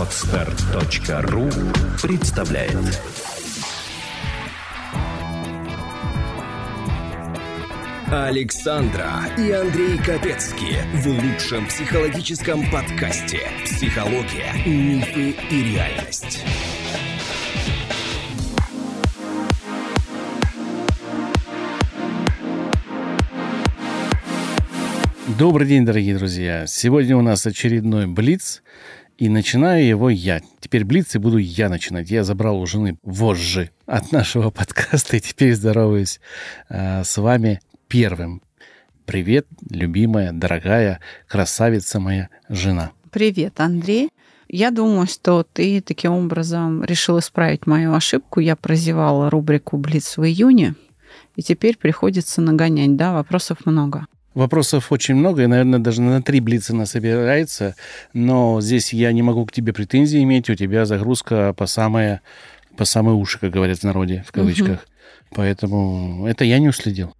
Отстар.ру представляет Александра и Андрей Капецки в лучшем психологическом подкасте «Психология, мифы и реальность». Добрый день, дорогие друзья. Сегодня у нас очередной Блиц, и начинаю его я. Теперь Блиц и буду я начинать. Я забрал у жены вожжи от нашего подкаста, и теперь здороваюсь э, с вами первым. Привет, любимая, дорогая, красавица моя жена. Привет, Андрей. Я думаю, что ты таким образом решил исправить мою ошибку. Я прозевала рубрику «Блиц» в июне, и теперь приходится нагонять, да, вопросов много. Вопросов очень много, и, наверное, даже на три блица насобирается, но здесь я не могу к тебе претензий иметь, у тебя загрузка по самые, по самые уши, как говорят в народе, в кавычках. Угу. Поэтому это я не уследил.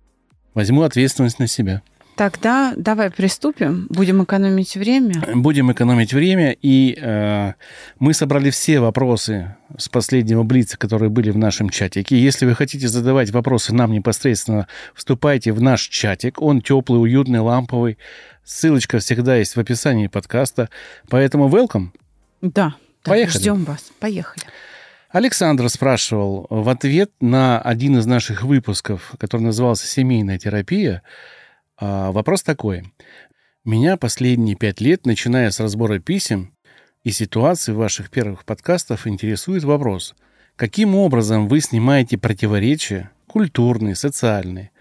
Возьму ответственность на себя. Тогда давай приступим. Будем экономить время. Будем экономить время. И э, мы собрали все вопросы с последнего блица, которые были в нашем чатике. Если вы хотите задавать вопросы нам непосредственно, вступайте в наш чатик. Он теплый, уютный, ламповый. Ссылочка всегда есть в описании подкаста. Поэтому welcome. Да. Поехали. Ждем вас. Поехали. Александр спрашивал в ответ на один из наших выпусков, который назывался «Семейная терапия», а, вопрос такой. Меня последние пять лет, начиная с разбора писем и ситуаций ваших первых подкастов, интересует вопрос, каким образом вы снимаете противоречия, культурные, социальные.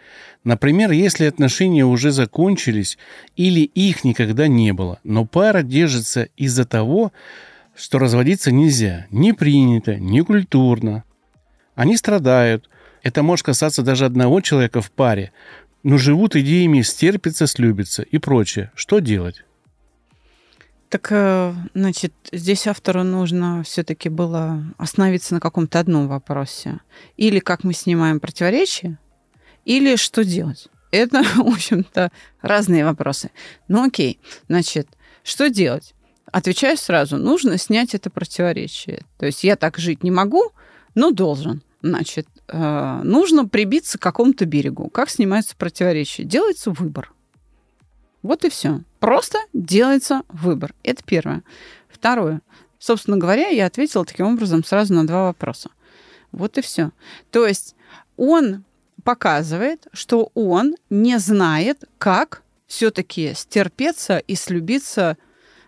Например, если отношения уже закончились или их никогда не было, но пара держится из-за того, что разводиться нельзя, не принято, не культурно. Они страдают. Это может касаться даже одного человека в паре, но живут идеями стерпится, слюбится и прочее. Что делать? Так, э, значит, здесь автору нужно все-таки было остановиться на каком-то одном вопросе. Или как мы снимаем противоречия, или что делать. Это, в общем-то, разные вопросы. Ну окей, значит, что делать? Отвечаю сразу, нужно снять это противоречие. То есть я так жить не могу, но должен. Значит, э, нужно прибиться к какому-то берегу. Как снимается противоречие? Делается выбор. Вот и все. Просто делается выбор. Это первое. Второе. Собственно говоря, я ответила таким образом сразу на два вопроса. Вот и все. То есть он показывает, что он не знает, как все-таки стерпеться и слюбиться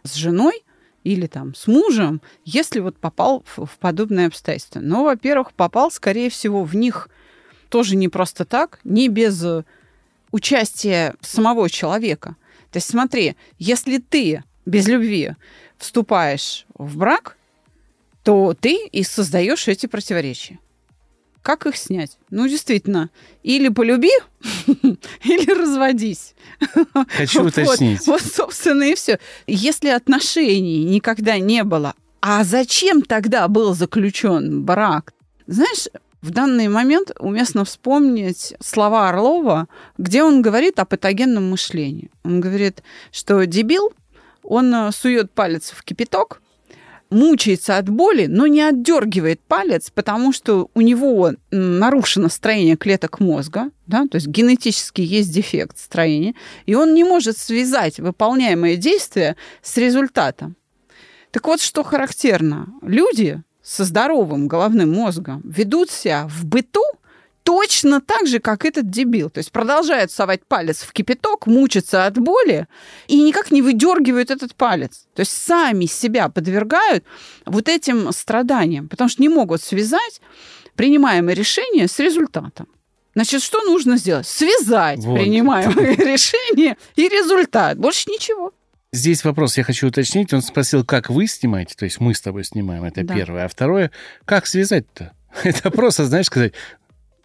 с женой, или там с мужем, если вот попал в, в подобные обстоятельства. Но, во-первых, попал, скорее всего, в них тоже не просто так, не без участия самого человека. То есть смотри, если ты без любви вступаешь в брак, то ты и создаешь эти противоречия. Как их снять? Ну, действительно, или полюби, или разводись. Хочу уточнить. Вот, собственно, и все. Если отношений никогда не было, а зачем тогда был заключен брак? Знаешь, в данный момент уместно вспомнить слова Орлова, где он говорит о патогенном мышлении. Он говорит, что дебил, он сует палец в кипяток, мучается от боли, но не отдергивает палец, потому что у него нарушено строение клеток мозга, да, то есть генетически есть дефект строения, и он не может связать выполняемое действие с результатом. Так вот, что характерно, люди со здоровым головным мозгом ведут себя в быту точно так же, как этот дебил. То есть продолжают совать палец в кипяток, мучиться от боли и никак не выдергивают этот палец. То есть сами себя подвергают вот этим страданиям, потому что не могут связать принимаемое решение с результатом. Значит, что нужно сделать? Связать вот. принимаемое решение и результат. Больше ничего. Здесь вопрос я хочу уточнить. Он спросил, как вы снимаете, то есть мы с тобой снимаем, это да. первое. А второе, как связать-то? Это просто, знаешь, сказать,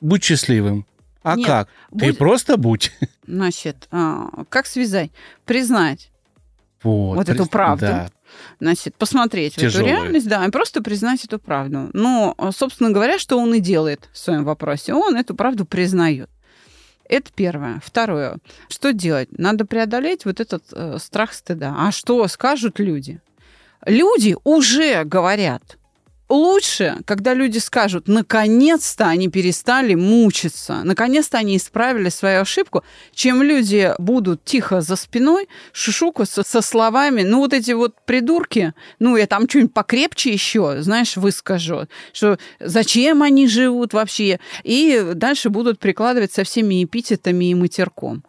будь счастливым. А Нет, как? Будь... Ты просто будь. Значит, а, как связать? Признать вот, вот при... эту правду. Да. Значит, посмотреть Тяжелую. в эту реальность, да, и просто признать эту правду. Но, собственно говоря, что он и делает в своем вопросе? Он эту правду признает. Это первое. Второе. Что делать? Надо преодолеть вот этот э, страх стыда. А что скажут люди? люди уже говорят, лучше, когда люди скажут, наконец-то они перестали мучиться, наконец-то они исправили свою ошибку, чем люди будут тихо за спиной шушукаться со словами, ну вот эти вот придурки, ну я там что-нибудь покрепче еще, знаешь, выскажу, что зачем они живут вообще, и дальше будут прикладывать со всеми эпитетами и матерком.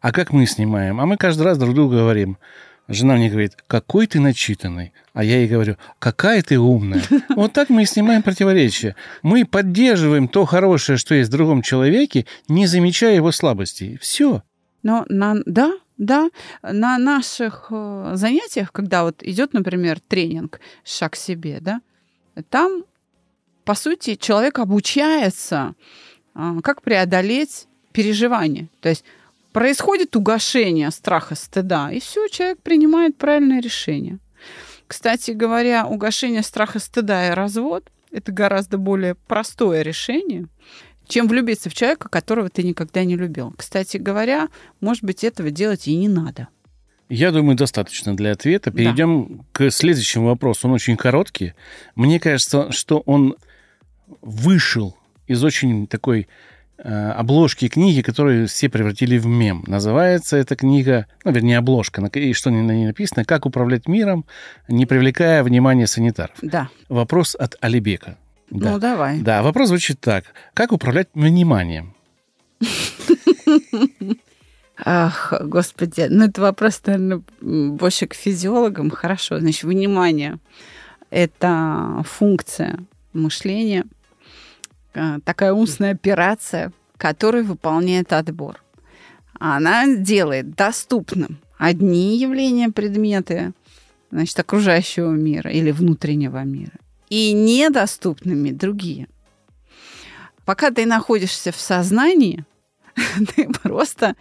А как мы снимаем? А мы каждый раз друг другу говорим – Жена мне говорит, какой ты начитанный. А я ей говорю, какая ты умная. Вот так мы и снимаем противоречия. Мы поддерживаем то хорошее, что есть в другом человеке, не замечая его слабостей. Все. Но на, да, да, на наших э, занятиях, когда вот идет, например, тренинг «Шаг себе», да, там, по сути, человек обучается, э, как преодолеть переживания. То есть происходит угошение страха, стыда, и все, человек принимает правильное решение. Кстати говоря, угошение страха, стыда и развод – это гораздо более простое решение, чем влюбиться в человека, которого ты никогда не любил. Кстати говоря, может быть, этого делать и не надо. Я думаю, достаточно для ответа. Перейдем да. к следующему вопросу. Он очень короткий. Мне кажется, что он вышел из очень такой обложки книги, которые все превратили в мем. Называется эта книга, ну, вернее, обложка, и что на ней написано, «Как управлять миром, не привлекая внимания санитаров». Да. Вопрос от Алибека. Да. Ну, давай. Да, вопрос звучит так. Как управлять вниманием? Ах, господи, ну это вопрос, наверное, больше к физиологам. Хорошо, значит, внимание – это функция мышления – Э, такая умственная операция, которую выполняет отбор. Она делает доступным одни явления, предметы, значит, окружающего мира или внутреннего мира, и недоступными другие. Пока ты находишься в сознании, ты просто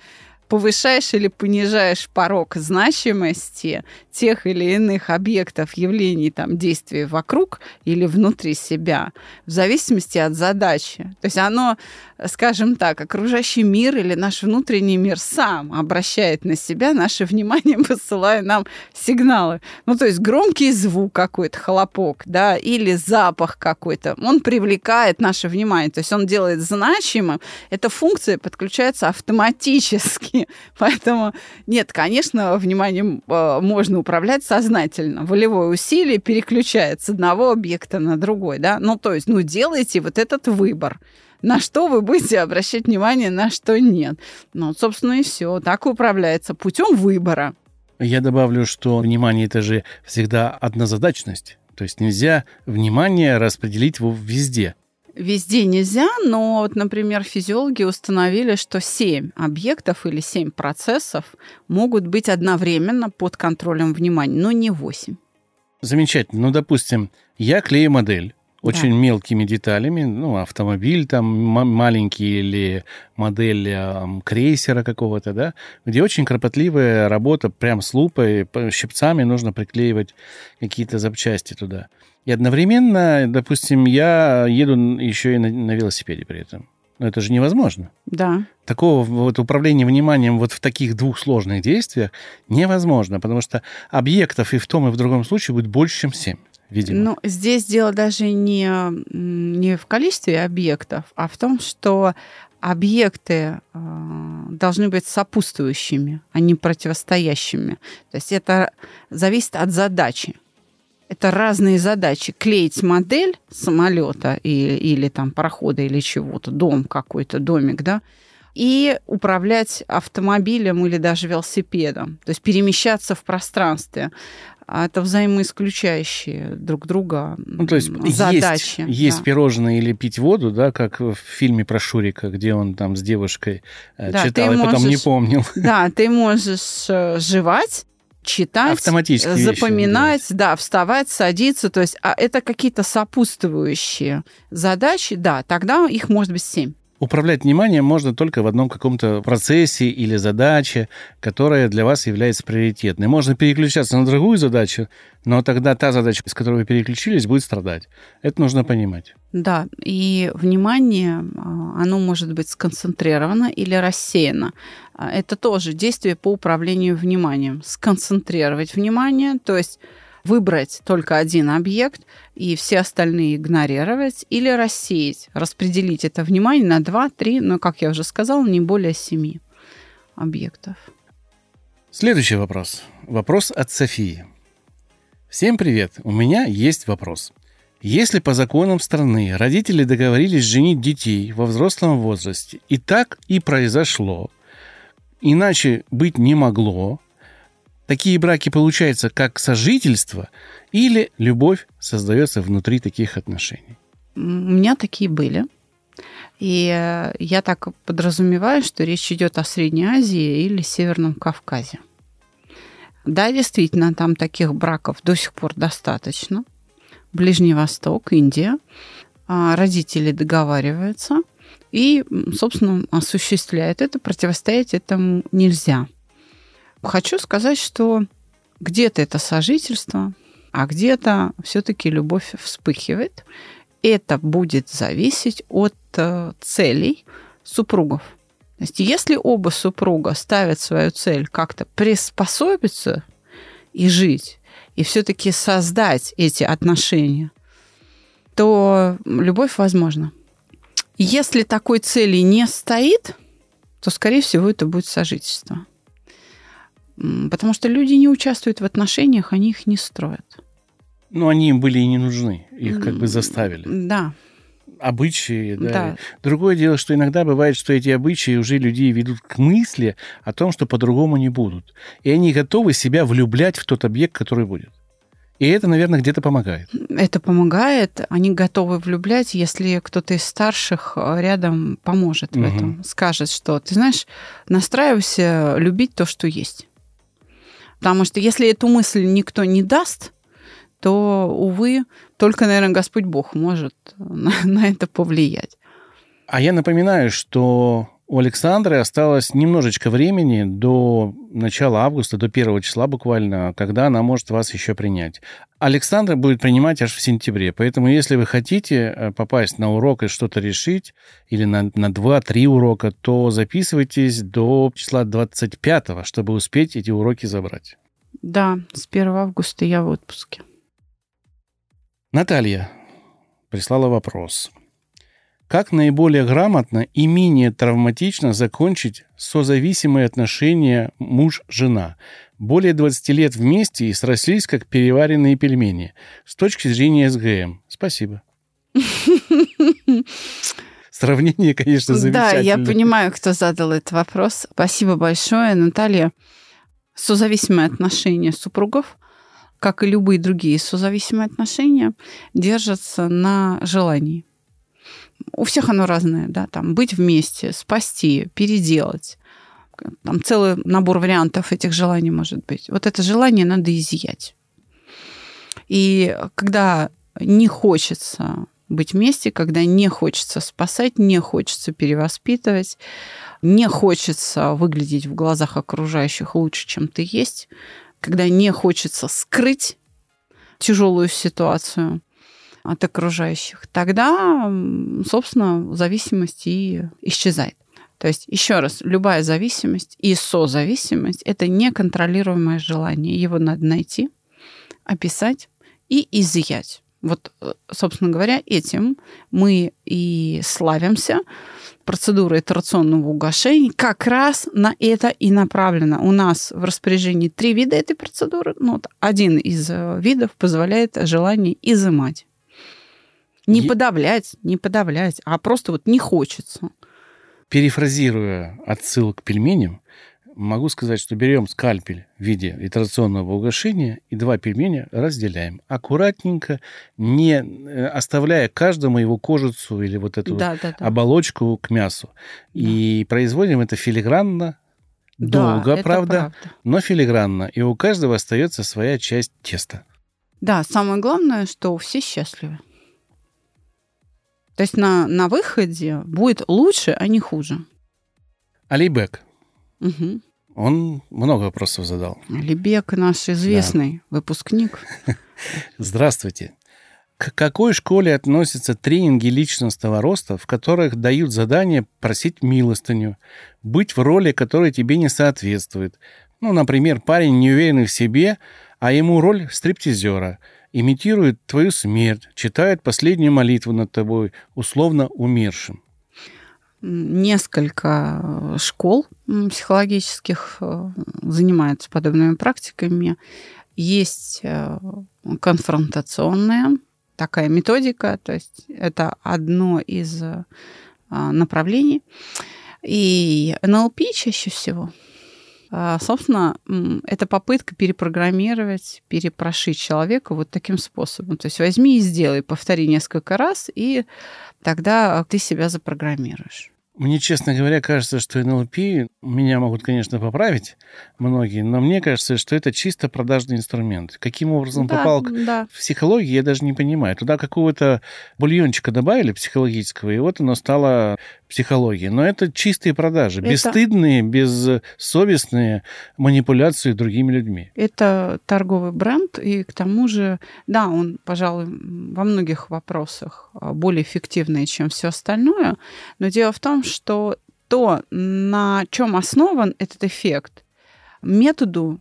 повышаешь или понижаешь порог значимости тех или иных объектов, явлений, там, действий вокруг или внутри себя, в зависимости от задачи. То есть оно, скажем так, окружающий мир или наш внутренний мир сам обращает на себя наше внимание, посылая нам сигналы. Ну, то есть громкий звук какой-то, хлопок, да, или запах какой-то, он привлекает наше внимание, то есть он делает значимым. Эта функция подключается автоматически Поэтому нет, конечно, вниманием э, можно управлять сознательно. Волевое усилие переключает с одного объекта на другой, да. Ну, то есть, ну, делайте вот этот выбор на что вы будете обращать внимание, на что нет. Ну, собственно, и все. Так управляется путем выбора. Я добавлю, что внимание это же всегда однозадачность. То есть нельзя внимание распределить везде. Везде нельзя, но вот, например, физиологи установили, что 7 объектов или 7 процессов могут быть одновременно под контролем внимания, но не 8. Замечательно. Ну, допустим, я клею модель очень да. мелкими деталями, ну, автомобиль там маленький или модель э, крейсера какого-то, да, где очень кропотливая работа, прям с лупой, щипцами нужно приклеивать какие-то запчасти туда. И одновременно, допустим, я еду еще и на, на велосипеде при этом. Но это же невозможно. Да. Такого вот управления вниманием вот в таких двух сложных действиях невозможно, потому что объектов и в том, и в другом случае будет больше, чем семь видимо. Ну, здесь дело даже не, не в количестве объектов, а в том, что объекты э, должны быть сопутствующими, а не противостоящими. То есть это зависит от задачи. Это разные задачи. Клеить модель самолета или, или там парохода или чего-то, дом какой-то, домик, да, и управлять автомобилем или даже велосипедом, то есть перемещаться в пространстве. А это взаимоисключающие друг друга ну, то есть задачи. Есть, есть да. пирожные или пить воду, да, как в фильме про Шурика, где он там с девушкой э, да, читал и можешь, потом не помнил. Да, ты можешь э, жевать, читать, Автоматически запоминать, вещи, да, вставать, садиться. То есть а это какие-то сопутствующие задачи, да, тогда их может быть семь. Управлять вниманием можно только в одном каком-то процессе или задаче, которая для вас является приоритетной. Можно переключаться на другую задачу, но тогда та задача, с которой вы переключились, будет страдать. Это нужно понимать. Да, и внимание, а, оно может быть сконцентрировано или рассеяно. А, это тоже действие по управлению вниманием. Сконцентрировать внимание, то есть выбрать только один объект и все остальные игнорировать или рассеять, распределить это внимание на 2-3, но, как я уже сказала, не более 7 объектов. Следующий вопрос. Вопрос от Софии. Всем привет. У меня есть вопрос. Если по законам страны родители договорились женить детей во взрослом возрасте, и так и произошло, иначе быть не могло, такие браки получаются как сожительство или любовь создается внутри таких отношений? У меня такие были. И э, я так подразумеваю, что речь идет о Средней Азии или Северном Кавказе. Да, действительно, там таких браков до сих пор достаточно. Ближний Восток, Индия. А, родители договариваются и, собственно, осуществляют это. Противостоять этому нельзя. Хочу сказать, что где-то это сожительство, а где-то все-таки любовь вспыхивает. Это будет зависеть от э, целей супругов. То есть если оба супруга ставят свою цель как-то приспособиться и жить, и все-таки создать эти отношения, то любовь возможна. Если такой цели не стоит, то, скорее всего, это будет сожительство. Потому что люди не участвуют в отношениях, они их не строят. Ну, они им были и не нужны, их как бы заставили. Да. Обычаи, да. Да. Другое дело, что иногда бывает, что эти обычаи уже людей ведут к мысли о том, что по-другому не будут. И они готовы себя влюблять в тот объект, который будет. И это, наверное, где-то помогает. Это помогает. Они готовы влюблять, если кто-то из старших э, рядом поможет в Мгм. этом. Скажет, что, ты знаешь, настраивайся любить то, что есть. Потому что если эту мысль никто не даст, то, увы, только, наверное, Господь Бог может на, на это повлиять. А я напоминаю, что у Александры осталось немножечко времени до начала августа, до первого числа буквально, когда она может вас еще принять. Александра будет принимать аж в сентябре, поэтому если вы хотите э, попасть на урок и что-то решить, или на, на 2-3 урока, то записывайтесь до числа 25, чтобы успеть эти уроки забрать. Да, с 1 августа я в отпуске. Наталья прислала вопрос. Как наиболее грамотно и менее травматично закончить созависимые отношения муж-жена? Более 20 лет вместе и срослись, как переваренные пельмени. С точки зрения СГМ. Спасибо. Сравнение, конечно, Да, замечательное. я понимаю, кто задал этот вопрос. Спасибо большое, Наталья. Созависимые отношения супругов, как и любые другие созависимые отношения, держатся на желании. У всех оно разное, да, там быть вместе, спасти, переделать. Там целый набор вариантов этих желаний может быть. Вот это желание надо изъять. И когда не хочется быть вместе, когда не хочется спасать, не хочется перевоспитывать, не хочется выглядеть в глазах окружающих лучше, чем ты есть, когда не хочется скрыть тяжелую ситуацию от окружающих, тогда, собственно, зависимость и исчезает. То есть, еще раз, любая зависимость и созависимость – это неконтролируемое желание. Его надо найти, описать и изъять. Вот, э, собственно говоря, этим мы и славимся. Процедура итерационного угошения как раз на это и направлена. У нас в распоряжении три вида этой процедуры. Ну, вот один из э, видов позволяет желание изымать. Не Е- подавлять, не подавлять, а просто вот не хочется. Перефразируя отсылку к пельменям, могу сказать, что берем скальпель в виде итерационного угошения и два пельменя разделяем. Аккуратненько, не э, оставляя каждому его кожицу или вот эту Да, да, да. оболочку к мясу. И производим это филигранно, Да, долго, это правда, но филигранно. И у каждого остается своя часть теста. Да, самое главное, что все счастливы. То есть на, на выходе будет лучше, а не хуже. Алибек, Угу. он много вопросов задал. Лебек наш известный выпускник. Здравствуйте. К какой школе относятся тренинги личностного роста, в которых дают задание просить милостыню, быть в роли, которая тебе не соответствует? Ну, например, парень не уверенный в себе, а ему роль стриптизера, имитирует твою смерть, читает последнюю молитву над тобой, условно умершим. Несколько школ психологических э, занимаются подобными практиками. Есть э, конфронтационная такая методика, то есть это одно из э, направлений. И НЛП чаще всего собственно, это попытка перепрограммировать, перепрошить человека вот таким способом. То есть возьми и сделай, повтори несколько раз, и тогда ты себя запрограммируешь. Мне, честно говоря, кажется, что НЛП, меня могут, конечно, поправить многие, но мне кажется, что это чисто продажный инструмент. Каким образом да, попал да. в психологию, я даже не понимаю. Туда какого-то бульончика добавили психологического, и вот оно стало психологией. Но это чистые продажи, это... бесстыдные, бессовестные манипуляции другими людьми. Это торговый бренд, и к тому же, да, он, пожалуй, во многих вопросах а, более эффективный, чем все остальное, но дело в том, что то, на чем основан этот эффект, методу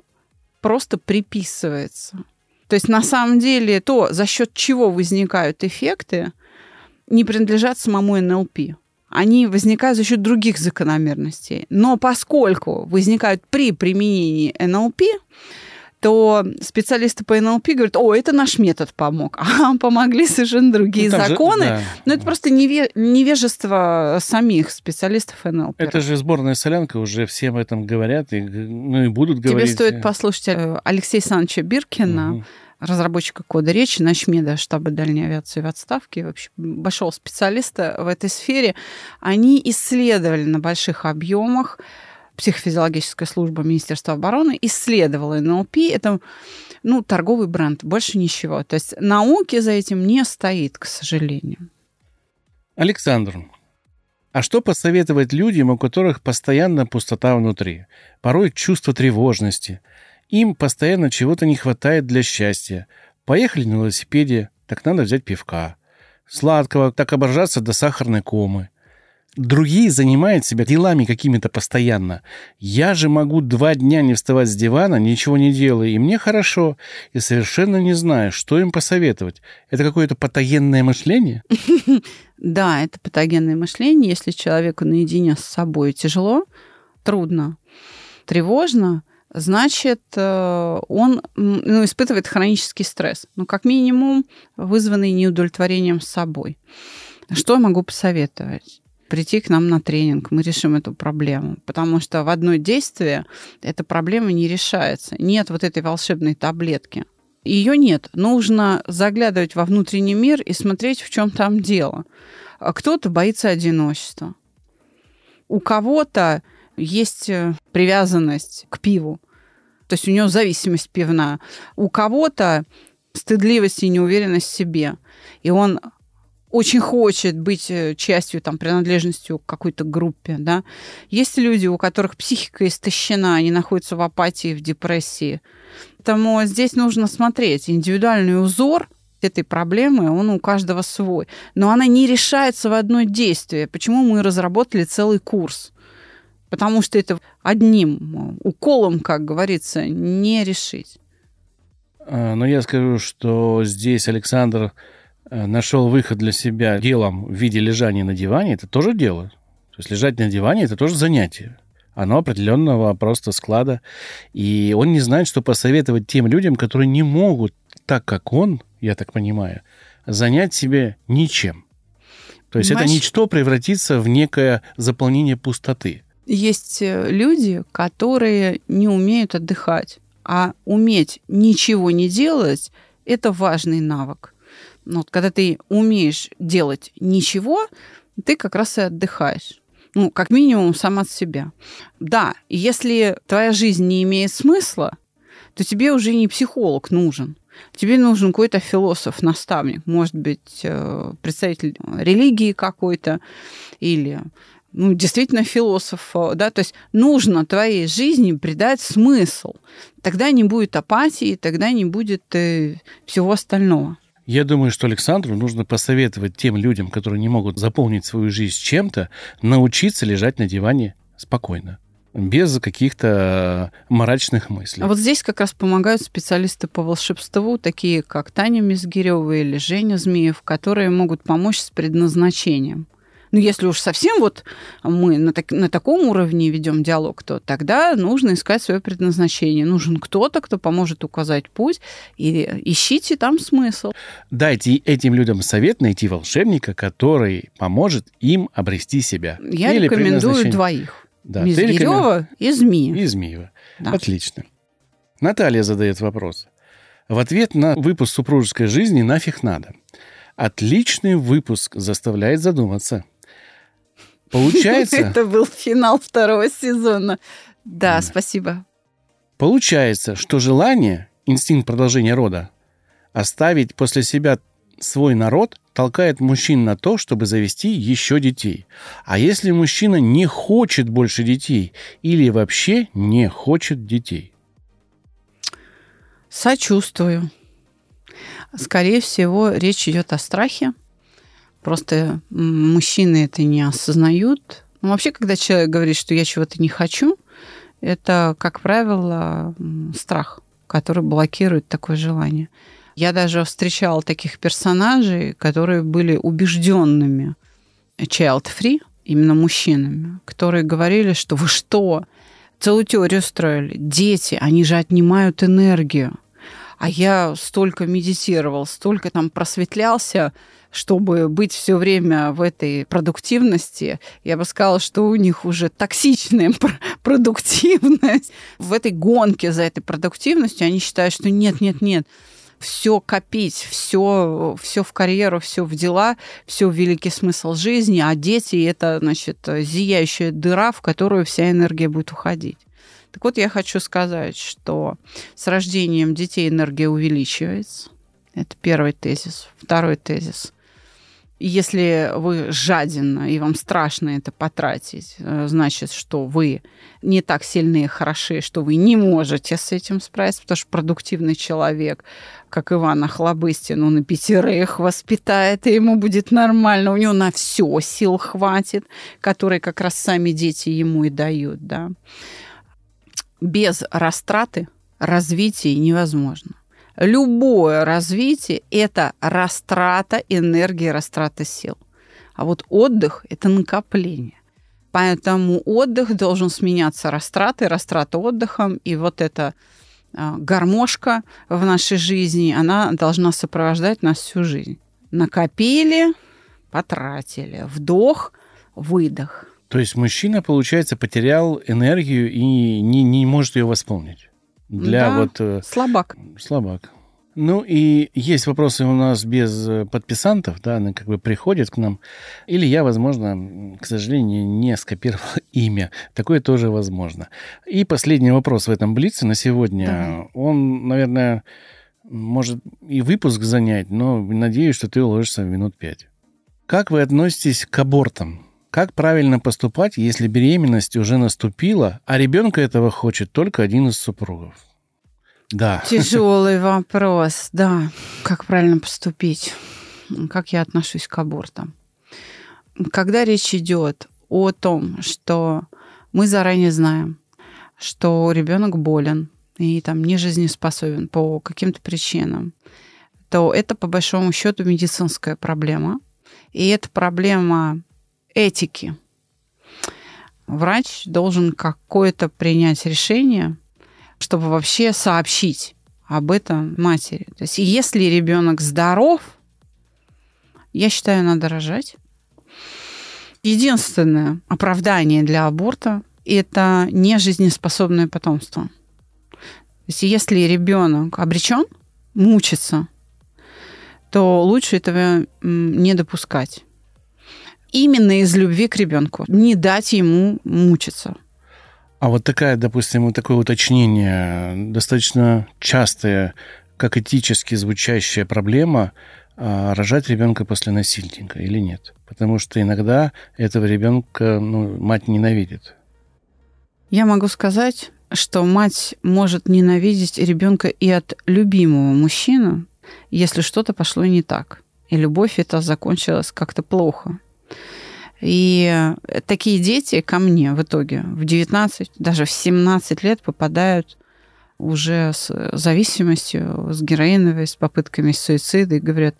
просто приписывается. То есть на самом деле то, за счет чего возникают эффекты, не принадлежат самому НЛП. Они возникают за счет других закономерностей. Но поскольку возникают при применении НЛП, то специалисты по НЛП говорят, о, это наш метод помог, а помогли совершенно другие ну, законы. Же, да. Но это просто неве- невежество самих специалистов НЛП. Это же сборная солянка, уже всем этом говорят, и, ну и будут говорить. Тебе стоит послушать э, Алексея Александровича Биркина, угу разработчика кода речи, начмеда штаба дальней авиации в отставке, вообще большого специалиста в этой сфере, они исследовали на больших объемах психофизиологическая служба Министерства обороны исследовала НЛП. Это ну, торговый бренд, больше ничего. То есть науки за этим не стоит, к сожалению. Александр, а что посоветовать людям, у которых постоянно пустота внутри? Порой чувство тревожности. Им постоянно чего-то не хватает для счастья. Поехали на велосипеде, так надо взять пивка. Сладкого, так оборжаться до сахарной комы. Другие занимают себя делами какими-то постоянно. Я же могу два дня не вставать с дивана, ничего не делая, и мне хорошо, и совершенно не знаю, что им посоветовать. Это какое-то патогенное мышление? Да, это патогенное мышление. Если человеку наедине с собой тяжело, трудно, тревожно, значит, э, он ну, испытывает хронический стресс. Ну, как минимум, вызванный неудовлетворением с собой. Что я могу посоветовать? прийти к нам на тренинг, мы решим эту проблему. Потому что в одно действие эта проблема не решается. Нет вот этой волшебной таблетки. Ее нет. Нужно заглядывать во внутренний мир и смотреть, в чем там дело. Кто-то боится одиночества. У кого-то есть э, привязанность к пиву. То есть у него зависимость пивная. У кого-то стыдливость и неуверенность в себе. И он очень хочет быть э, частью, там, принадлежностью к какой-то группе, да. Есть люди, у которых психика истощена, они находятся в апатии, в депрессии. Поэтому здесь нужно смотреть. Индивидуальный узор этой проблемы, он у каждого свой. Но она не решается в одно действие. Почему мы разработали целый курс? Потому что это одним уколом, как говорится, не решить. А, но я скажу, что здесь Александр Э, нашел выход для себя делом в виде лежания на диване, это тоже дело. То есть лежать на диване – это тоже занятие. Оно определенного просто склада. И он не знает, что посоветовать тем людям, которые не могут, так как он, я так понимаю, занять себе ничем. То есть Понимаешь? это ничто превратится в некое заполнение пустоты. Есть э, люди, которые не умеют отдыхать, а уметь ничего не делать – это важный навык. Ну, вот, когда ты умеешь делать ничего, ты как раз и отдыхаешь. Ну, как минимум, сам от себя. Да, если твоя жизнь не имеет смысла, то тебе уже не психолог нужен. Тебе нужен какой-то философ, наставник, может быть, э, представитель религии какой-то или ну, действительно философ, э, да, то есть нужно твоей жизни придать смысл. Тогда не будет апатии, тогда не будет э, всего остального. Я думаю, что Александру нужно посоветовать тем людям, которые не могут заполнить свою жизнь чем-то, научиться лежать на диване спокойно. без каких-то мрачных мыслей. А вот здесь как раз помогают специалисты по волшебству, такие как Таня Мизгирева или Женя Змеев, которые могут помочь с предназначением. Ну, если уж совсем вот мы на, так, на таком уровне ведем диалог, то тогда нужно искать свое предназначение. Нужен кто-то, кто поможет указать путь, и ищите там смысл. Дайте этим людям совет найти волшебника, который поможет им обрести себя. Я Или рекомендую двоих. Да, Мизгирева и Змеева. И Змеева. Да. Отлично. Наталья задает вопрос. В ответ на выпуск супружеской жизни нафиг надо. Отличный выпуск заставляет задуматься. Получается... Это был финал второго сезона. Да, спасибо. Получается, что желание, инстинкт продолжения рода, оставить после себя свой народ толкает мужчин на то, чтобы завести еще детей. А если мужчина не хочет больше детей или вообще не хочет детей? Сочувствую. Скорее всего, речь идет о страхе. Просто мужчины это не осознают. Ну, вообще, когда человек говорит, что я чего-то не хочу, это, как правило, страх, который блокирует такое желание. Я даже встречала таких персонажей, которые были убежденными child-free, именно мужчинами, которые говорили, что вы что, целую теорию строили. Дети, они же отнимают энергию. А я столько медитировал, столько там просветлялся, чтобы быть все время в этой продуктивности, я бы сказала, что у них уже токсичная продуктивность. В этой гонке за этой продуктивностью они считают, что нет, нет, нет, все копить, все, все в карьеру, все в дела, все в великий смысл жизни, а дети это, значит, зияющая дыра, в которую вся энергия будет уходить. Так вот, я хочу сказать, что с рождением детей энергия увеличивается. Это первый тезис. Второй тезис. Если вы жадина и вам страшно это потратить, э, значит, что вы не так сильны и хороши, что вы не можете с этим справиться, потому что продуктивный человек, как Иван Охлобыстин, ну, на пятерых воспитает, и ему будет нормально, у него на все сил хватит, которые как раз сами дети ему и дают, да. Без растраты развития невозможно. Любое развитие – это растрата энергии, растрата сил. А вот отдых – это накопление. Поэтому отдых должен сменяться растратой, растрата отдыхом. И вот эта а, гармошка в нашей жизни, она должна сопровождать нас всю жизнь. Накопили, потратили. Вдох, выдох. То есть мужчина, получается, потерял энергию и не, не может ее восполнить для да, вот... Э, слабак. Слабак. Ну и есть вопросы у нас без э, подписантов, да, они как бы приходят к нам. Или я, возможно, к сожалению, не скопировал имя. Такое тоже возможно. И последний вопрос в этом блице на сегодня. Да. Он, наверное, может и выпуск занять, но надеюсь, что ты уложишься в минут пять. Как вы относитесь к абортам? Как правильно поступать, если беременность уже наступила, а ребенка этого хочет только один из супругов? Да. Тяжелый вопрос, да. Как правильно поступить? Как я отношусь к абортам? Когда речь идет о том, что мы заранее знаем, что ребенок болен и там не жизнеспособен по каким-то причинам, то это по большому счету медицинская проблема. И это проблема этики. Врач должен какое-то принять решение, чтобы вообще сообщить об этом матери. То есть если ребенок здоров, я считаю, надо рожать. Единственное оправдание для аборта – это нежизнеспособное потомство. То есть если ребенок обречен мучиться, то лучше этого не допускать именно из любви к ребенку, не дать ему мучиться. А вот такая, допустим, такое уточнение, достаточно частая, как этически звучащая проблема, а, рожать ребенка после насильника или нет? Потому что иногда этого ребенка ну, мать ненавидит. Я могу сказать, что мать может ненавидеть ребенка и от любимого мужчины, если что-то пошло не так. И любовь эта закончилась как-то плохо. И такие дети ко мне в итоге в 19, даже в 17 лет попадают уже с зависимостью, с героиновой, с попытками суицида и говорят,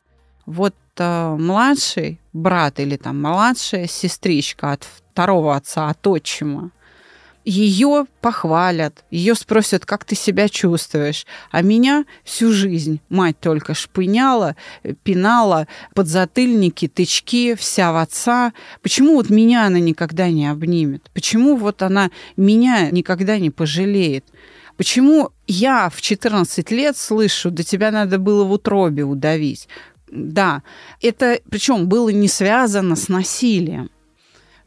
вот э, младший брат или там младшая сестричка от второго отца, от отчима, ее похвалят, ее спросят, как ты себя чувствуешь. А меня всю жизнь мать только шпыняла, пинала, подзатыльники, тычки, вся в отца. Почему вот меня она никогда не обнимет? Почему вот она меня никогда не пожалеет? Почему я в 14 лет слышу, да тебя надо было в утробе удавить? Да, это причем было не связано с насилием.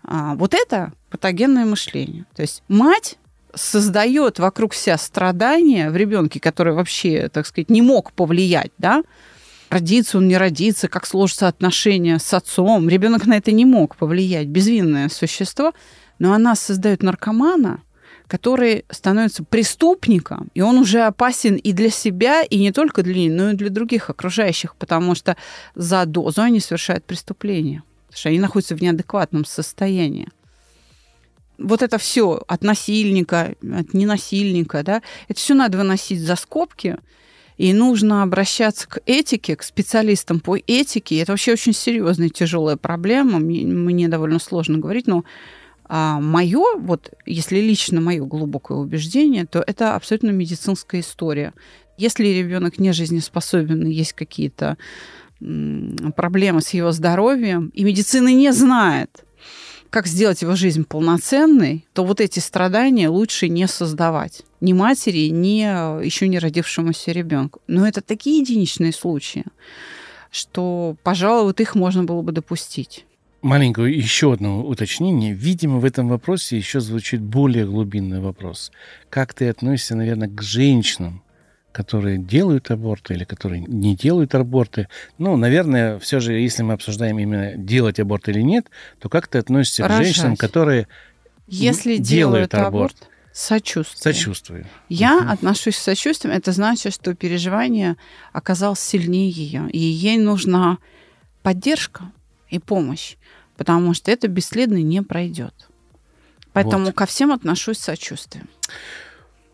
А, вот это патогенное мышление. То есть мать создает вокруг себя страдания в ребенке, который вообще, так сказать, не мог повлиять, да, родиться он, не родиться, как сложатся отношения с отцом. Ребенок на это не мог повлиять, безвинное существо, но она создает наркомана, который становится преступником, и он уже опасен и для себя, и не только для нее, но и для других окружающих, потому что за дозу они совершают преступление, потому что они находятся в неадекватном состоянии. Вот это все от насильника, от ненасильника, да, это все надо выносить за скобки, и нужно обращаться к этике, к специалистам по этике. Это вообще очень серьезная, тяжелая проблема. Мне довольно сложно говорить, но а мое, вот если лично мое глубокое убеждение, то это абсолютно медицинская история. Если ребенок не жизнеспособен, есть какие-то проблемы с его здоровьем, и медицина не знает, как сделать его жизнь полноценной, то вот эти страдания лучше не создавать ни матери, ни еще не родившемуся ребенку. Но это такие единичные случаи, что, пожалуй, вот их можно было бы допустить. Маленькое еще одно уточнение. Видимо, в этом вопросе еще звучит более глубинный вопрос. Как ты относишься, наверное, к женщинам, которые делают аборты или которые не делают аборты. Ну, наверное, все же, если мы обсуждаем именно делать аборт или нет, то как ты относишься Рожать. к женщинам, которые если делают, делают аборт? аборт. Сочувствую. Я угу. отношусь с сочувствием. Это значит, что переживание оказалось сильнее ее. И ей нужна поддержка и помощь потому что это бесследно не пройдет. Поэтому вот. ко всем отношусь с сочувствием.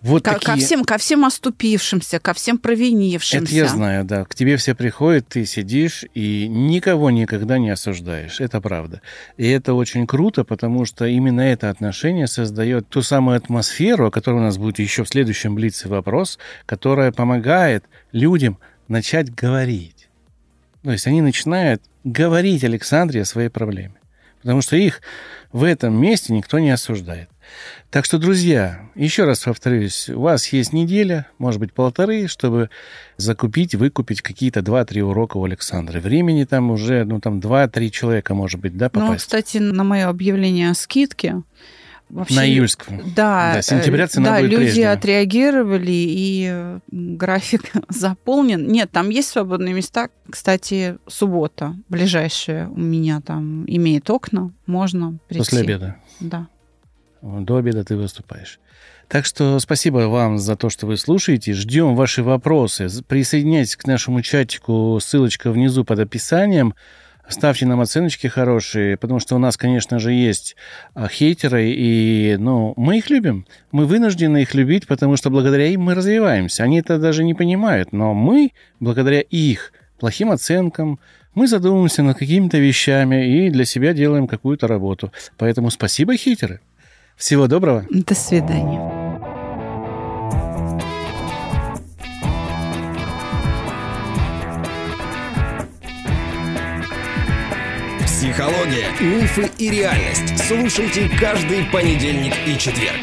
Вот ко, такие... ко всем, ко всем оступившимся, ко всем провинившимся. Это я знаю, да. К тебе все приходят, ты сидишь и никого никогда не осуждаешь. Это правда. И это очень круто, потому что именно это отношение создает ту самую атмосферу, о которой у нас будет еще в следующем блице вопрос, которая помогает людям начать говорить. То есть они начинают говорить Александре о своей проблеме. Потому что их в этом месте никто не осуждает. Так что, друзья, еще раз повторюсь, у вас есть неделя, может быть, полторы, чтобы закупить, выкупить какие-то 2-3 урока у Александры. Времени там уже, ну, там 2-3 человека, может быть, да, ну, попасть? Ну, кстати, на мое объявление о скидке Вообще, на июльскую. Да, да сентября цена да, будет люди прежняя. отреагировали, и график заполнен. Нет, там есть свободные места. Кстати, суббота ближайшая у меня там имеет окна, можно прийти. После обеда? Да. До обеда ты выступаешь. Так что спасибо вам за то, что вы слушаете. Ждем ваши вопросы. Присоединяйтесь к нашему чатику, ссылочка внизу под описанием. Ставьте нам оценочки хорошие, потому что у нас, конечно же, есть а, хейтеры, и ну, мы их любим. Мы вынуждены их любить, потому что благодаря им мы развиваемся. Они это даже не понимают, но мы, благодаря их плохим оценкам, мы задумываемся над какими-то вещами и для себя делаем какую-то работу. Поэтому спасибо, хейтеры. Всего доброго. До свидания. Психология, мифы и реальность. Слушайте каждый понедельник и четверг.